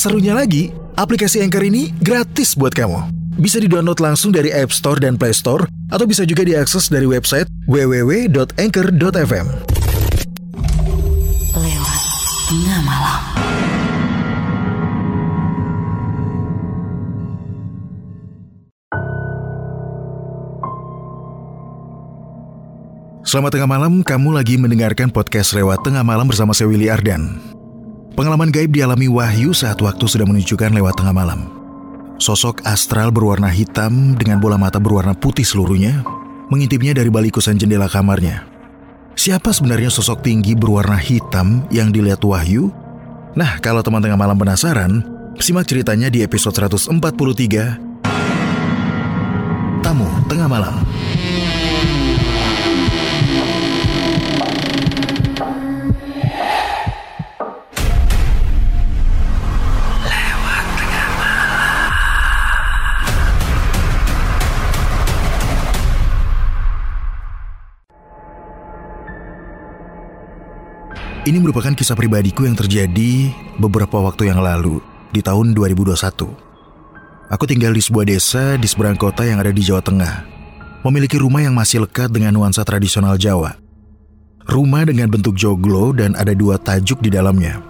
Serunya lagi, aplikasi Anchor ini gratis buat kamu. Bisa di-download langsung dari App Store dan Play Store, atau bisa juga diakses dari website www.anchor.fm. Lewat tengah malam. Selamat tengah malam, kamu lagi mendengarkan podcast lewat tengah malam bersama saya Willy Ardan. Pengalaman gaib dialami Wahyu saat waktu sudah menunjukkan lewat tengah malam. Sosok astral berwarna hitam dengan bola mata berwarna putih seluruhnya mengintipnya dari balik kusen jendela kamarnya. Siapa sebenarnya sosok tinggi berwarna hitam yang dilihat Wahyu? Nah, kalau teman tengah malam penasaran, simak ceritanya di episode 143 Tamu Tengah Malam. Ini merupakan kisah pribadiku yang terjadi beberapa waktu yang lalu, di tahun 2021. Aku tinggal di sebuah desa di seberang kota yang ada di Jawa Tengah. Memiliki rumah yang masih lekat dengan nuansa tradisional Jawa. Rumah dengan bentuk joglo dan ada dua tajuk di dalamnya.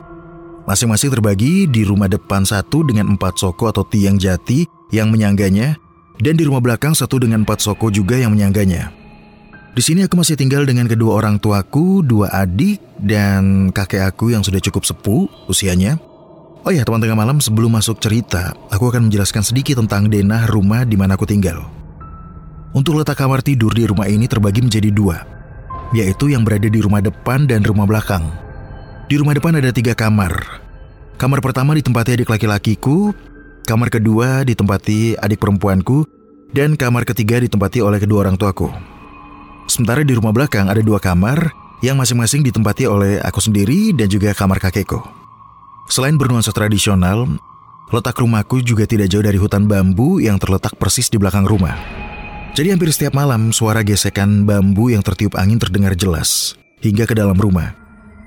Masing-masing terbagi di rumah depan satu dengan empat soko atau tiang jati yang menyangganya, dan di rumah belakang satu dengan empat soko juga yang menyangganya. Di sini aku masih tinggal dengan kedua orang tuaku, dua adik, dan kakek aku yang sudah cukup sepuh usianya. Oh ya, teman tengah malam sebelum masuk cerita, aku akan menjelaskan sedikit tentang denah rumah di mana aku tinggal. Untuk letak kamar tidur di rumah ini terbagi menjadi dua, yaitu yang berada di rumah depan dan rumah belakang. Di rumah depan ada tiga kamar. Kamar pertama ditempati adik laki-lakiku, kamar kedua ditempati adik perempuanku, dan kamar ketiga ditempati oleh kedua orang tuaku. Sementara di rumah belakang ada dua kamar yang masing-masing ditempati oleh aku sendiri dan juga kamar kakekku. Selain bernuansa tradisional, letak rumahku juga tidak jauh dari hutan bambu yang terletak persis di belakang rumah. Jadi hampir setiap malam suara gesekan bambu yang tertiup angin terdengar jelas hingga ke dalam rumah.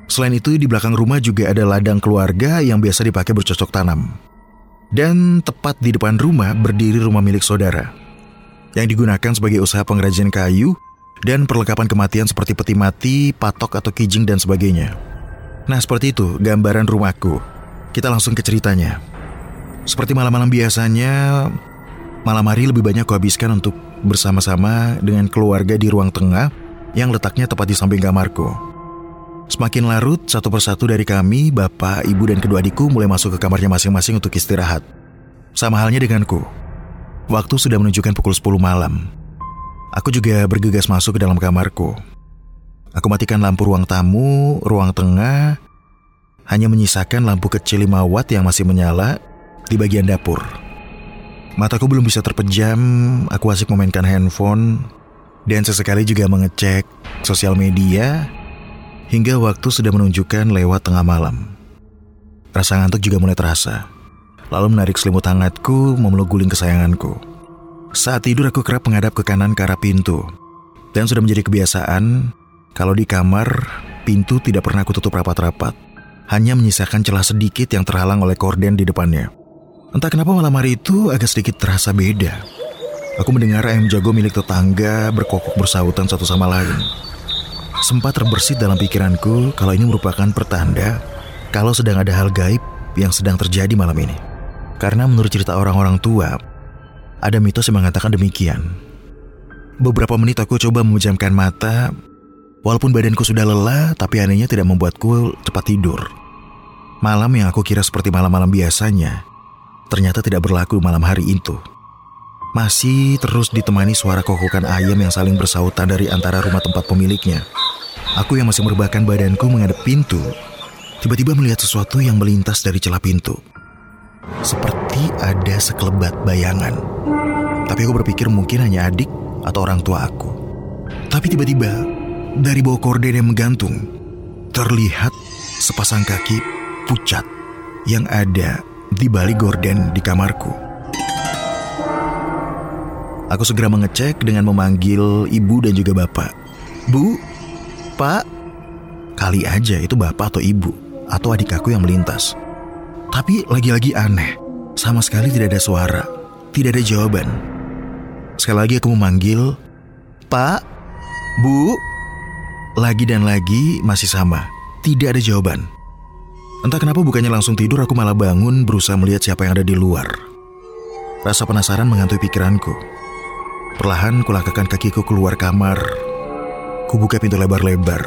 Selain itu di belakang rumah juga ada ladang keluarga yang biasa dipakai bercocok tanam. Dan tepat di depan rumah berdiri rumah milik saudara yang digunakan sebagai usaha pengrajin kayu dan perlengkapan kematian seperti peti mati, patok atau kijing dan sebagainya. Nah seperti itu gambaran rumahku. Kita langsung ke ceritanya. Seperti malam-malam biasanya, malam hari lebih banyak kuhabiskan untuk bersama-sama dengan keluarga di ruang tengah yang letaknya tepat di samping kamarku. Semakin larut, satu persatu dari kami, bapak, ibu, dan kedua adikku mulai masuk ke kamarnya masing-masing untuk istirahat. Sama halnya denganku. Waktu sudah menunjukkan pukul 10 malam. Aku juga bergegas masuk ke dalam kamarku. Aku matikan lampu ruang tamu, ruang tengah, hanya menyisakan lampu kecil 5 watt yang masih menyala di bagian dapur. Mataku belum bisa terpejam, aku asik memainkan handphone, dan sesekali juga mengecek sosial media, hingga waktu sudah menunjukkan lewat tengah malam. Rasa ngantuk juga mulai terasa, lalu menarik selimut hangatku memeluk guling kesayanganku. Saat tidur aku kerap menghadap ke kanan ke arah pintu. Dan sudah menjadi kebiasaan, kalau di kamar, pintu tidak pernah aku tutup rapat-rapat. Hanya menyisakan celah sedikit yang terhalang oleh korden di depannya. Entah kenapa malam hari itu agak sedikit terasa beda. Aku mendengar ayam jago milik tetangga berkokok bersautan satu sama lain. Sempat terbersit dalam pikiranku kalau ini merupakan pertanda kalau sedang ada hal gaib yang sedang terjadi malam ini. Karena menurut cerita orang-orang tua, ada mitos yang mengatakan demikian. Beberapa menit aku coba memejamkan mata, walaupun badanku sudah lelah, tapi anehnya tidak membuatku cepat tidur. Malam yang aku kira seperti malam-malam biasanya, ternyata tidak berlaku malam hari itu. Masih terus ditemani suara kokokan ayam yang saling bersautan dari antara rumah tempat pemiliknya. Aku yang masih merebahkan badanku menghadap pintu, tiba-tiba melihat sesuatu yang melintas dari celah pintu. Seperti ada sekelebat bayangan. Tapi aku berpikir mungkin hanya adik atau orang tua aku. Tapi tiba-tiba dari bawah korden yang menggantung terlihat sepasang kaki pucat yang ada di balik gorden di kamarku. Aku segera mengecek dengan memanggil ibu dan juga bapak. Bu, pak, kali aja itu bapak atau ibu atau adik aku yang melintas. Tapi lagi-lagi aneh, sama sekali tidak ada suara, tidak ada jawaban. Sekali lagi aku memanggil, Pak, Bu, lagi dan lagi masih sama, tidak ada jawaban. Entah kenapa bukannya langsung tidur, aku malah bangun berusaha melihat siapa yang ada di luar. Rasa penasaran menghantui pikiranku. Perlahan kulakakan kakiku keluar kamar. Kubuka pintu lebar-lebar.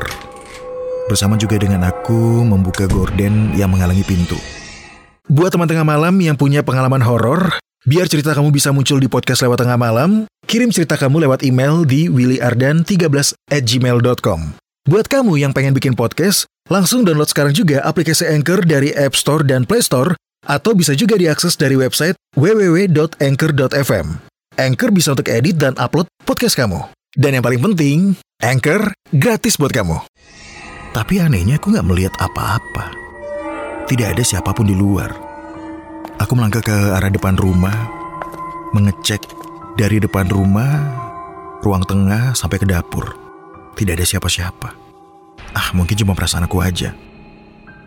Bersama juga dengan aku membuka gorden yang menghalangi pintu. Buat teman tengah malam yang punya pengalaman horor, biar cerita kamu bisa muncul di podcast lewat tengah malam, kirim cerita kamu lewat email di willyardan13 at gmail.com. Buat kamu yang pengen bikin podcast, langsung download sekarang juga aplikasi Anchor dari App Store dan Play Store, atau bisa juga diakses dari website www.anchor.fm. Anchor bisa untuk edit dan upload podcast kamu. Dan yang paling penting, Anchor gratis buat kamu. Tapi anehnya aku nggak melihat apa-apa. Tidak ada siapa pun di luar. Aku melangkah ke arah depan rumah, mengecek dari depan rumah, ruang tengah sampai ke dapur. Tidak ada siapa-siapa. Ah, mungkin cuma perasaan aku aja.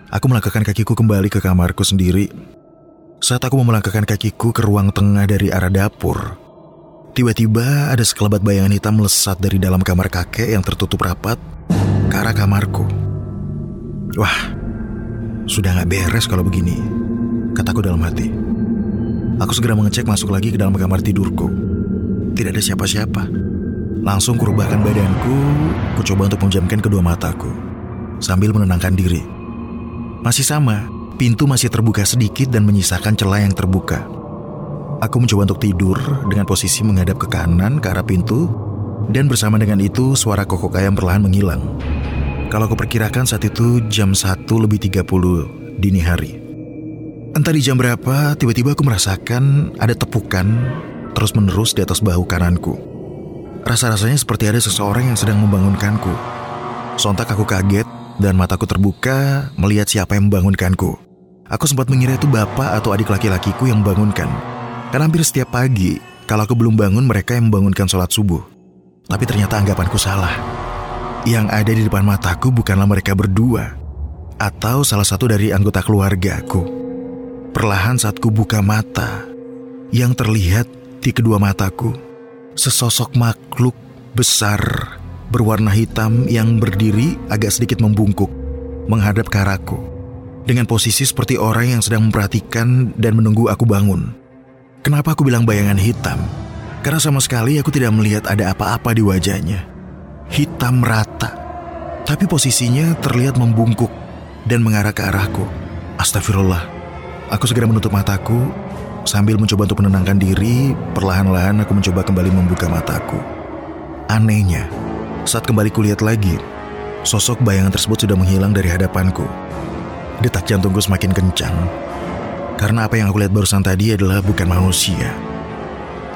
Aku melangkahkan kakiku kembali ke kamarku sendiri. Saat aku melangkahkan kakiku ke ruang tengah dari arah dapur, Tiba-tiba ada sekelebat bayangan hitam melesat dari dalam kamar kakek yang tertutup rapat ke arah kamarku. Wah, sudah gak beres kalau begini, kataku dalam hati. Aku segera mengecek masuk lagi ke dalam kamar tidurku. Tidak ada siapa-siapa. Langsung kurubahkan badanku, ku coba untuk menjamkan kedua mataku, sambil menenangkan diri. Masih sama, pintu masih terbuka sedikit dan menyisakan celah yang terbuka. Aku mencoba untuk tidur dengan posisi menghadap ke kanan ke arah pintu dan bersama dengan itu suara kokok ayam perlahan menghilang. Kalau aku perkirakan saat itu jam 1 lebih 30 dini hari. Entah di jam berapa, tiba-tiba aku merasakan ada tepukan terus-menerus di atas bahu kananku. Rasa-rasanya seperti ada seseorang yang sedang membangunkanku. Sontak aku kaget dan mataku terbuka melihat siapa yang membangunkanku. Aku sempat mengira itu bapak atau adik laki-lakiku yang membangunkan. Karena hampir setiap pagi, kalau aku belum bangun mereka yang membangunkan sholat subuh. Tapi ternyata anggapanku salah. Yang ada di depan mataku bukanlah mereka berdua, atau salah satu dari anggota keluargaku. Perlahan saat ku buka mata, yang terlihat di kedua mataku, sesosok makhluk besar berwarna hitam yang berdiri agak sedikit membungkuk, menghadap ke arahku. Dengan posisi seperti orang yang sedang memperhatikan dan menunggu aku bangun. Kenapa aku bilang bayangan hitam? Karena sama sekali aku tidak melihat ada apa-apa di wajahnya. Hitam rata. Tapi posisinya terlihat membungkuk dan mengarah ke arahku. Astagfirullah. Aku segera menutup mataku sambil mencoba untuk menenangkan diri. Perlahan-lahan aku mencoba kembali membuka mataku. Anehnya, saat kembali kulihat lagi, sosok bayangan tersebut sudah menghilang dari hadapanku. Detak jantungku semakin kencang karena apa yang aku lihat barusan tadi adalah bukan manusia.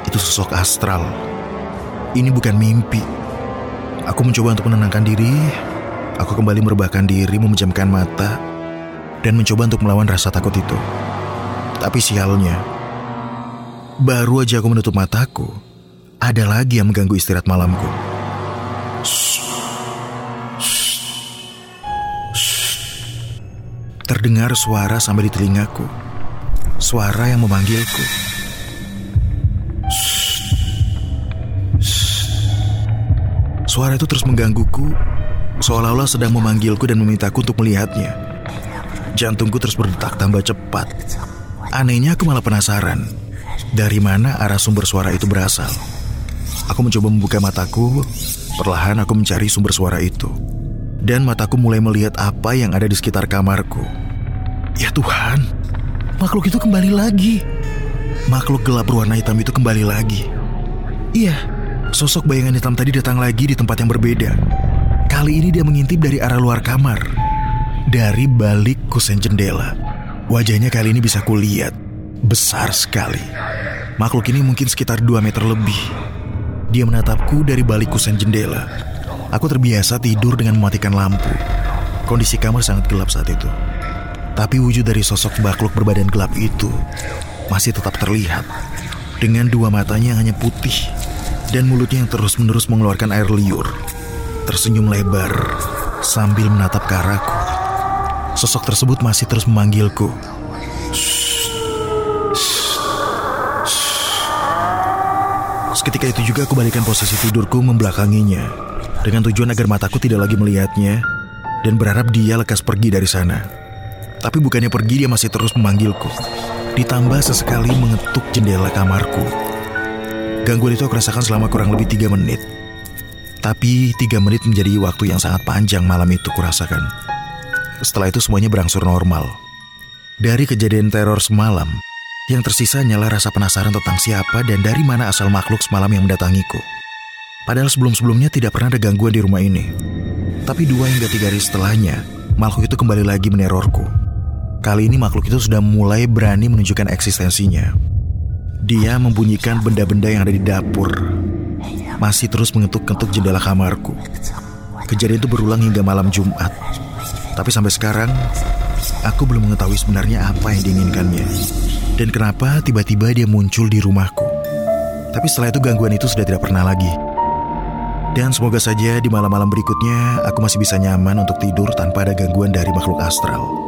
Itu sosok astral. Ini bukan mimpi. Aku mencoba untuk menenangkan diri. Aku kembali merebahkan diri, memejamkan mata, dan mencoba untuk melawan rasa takut itu. Tapi sialnya, baru aja aku menutup mataku, ada lagi yang mengganggu istirahat malamku. Terdengar suara sampai di telingaku suara yang memanggilku. Suara itu terus menggangguku, seolah-olah sedang memanggilku dan memintaku untuk melihatnya. Jantungku terus berdetak tambah cepat. Anehnya aku malah penasaran, dari mana arah sumber suara itu berasal. Aku mencoba membuka mataku, perlahan aku mencari sumber suara itu. Dan mataku mulai melihat apa yang ada di sekitar kamarku. Ya Tuhan, makhluk itu kembali lagi. Makhluk gelap berwarna hitam itu kembali lagi. Iya, sosok bayangan hitam tadi datang lagi di tempat yang berbeda. Kali ini dia mengintip dari arah luar kamar. Dari balik kusen jendela. Wajahnya kali ini bisa kulihat. besar sekali. Makhluk ini mungkin sekitar 2 meter lebih. Dia menatapku dari balik kusen jendela. Aku terbiasa tidur dengan mematikan lampu. Kondisi kamar sangat gelap saat itu. Tapi wujud dari sosok makhluk berbadan gelap itu masih tetap terlihat. Dengan dua matanya yang hanya putih dan mulutnya yang terus-menerus mengeluarkan air liur. Tersenyum lebar sambil menatap ke arahku. Sosok tersebut masih terus memanggilku. Seketika itu juga aku balikan posisi tidurku membelakanginya dengan tujuan agar mataku tidak lagi melihatnya dan berharap dia lekas pergi dari sana. Tapi bukannya pergi dia masih terus memanggilku. Ditambah sesekali mengetuk jendela kamarku. Gangguan itu aku rasakan selama kurang lebih tiga menit. Tapi tiga menit menjadi waktu yang sangat panjang malam itu kurasakan. Setelah itu semuanya berangsur normal. Dari kejadian teror semalam, yang tersisa hanyalah rasa penasaran tentang siapa dan dari mana asal makhluk semalam yang mendatangiku. Padahal sebelum-sebelumnya tidak pernah ada gangguan di rumah ini. Tapi dua hingga tiga hari setelahnya, makhluk itu kembali lagi menerorku. Kali ini makhluk itu sudah mulai berani menunjukkan eksistensinya. Dia membunyikan benda-benda yang ada di dapur. Masih terus mengetuk-ketuk jendela kamarku. Kejadian itu berulang hingga malam Jumat. Tapi sampai sekarang, aku belum mengetahui sebenarnya apa yang diinginkannya. Dan kenapa tiba-tiba dia muncul di rumahku. Tapi setelah itu gangguan itu sudah tidak pernah lagi. Dan semoga saja di malam-malam berikutnya aku masih bisa nyaman untuk tidur tanpa ada gangguan dari makhluk astral.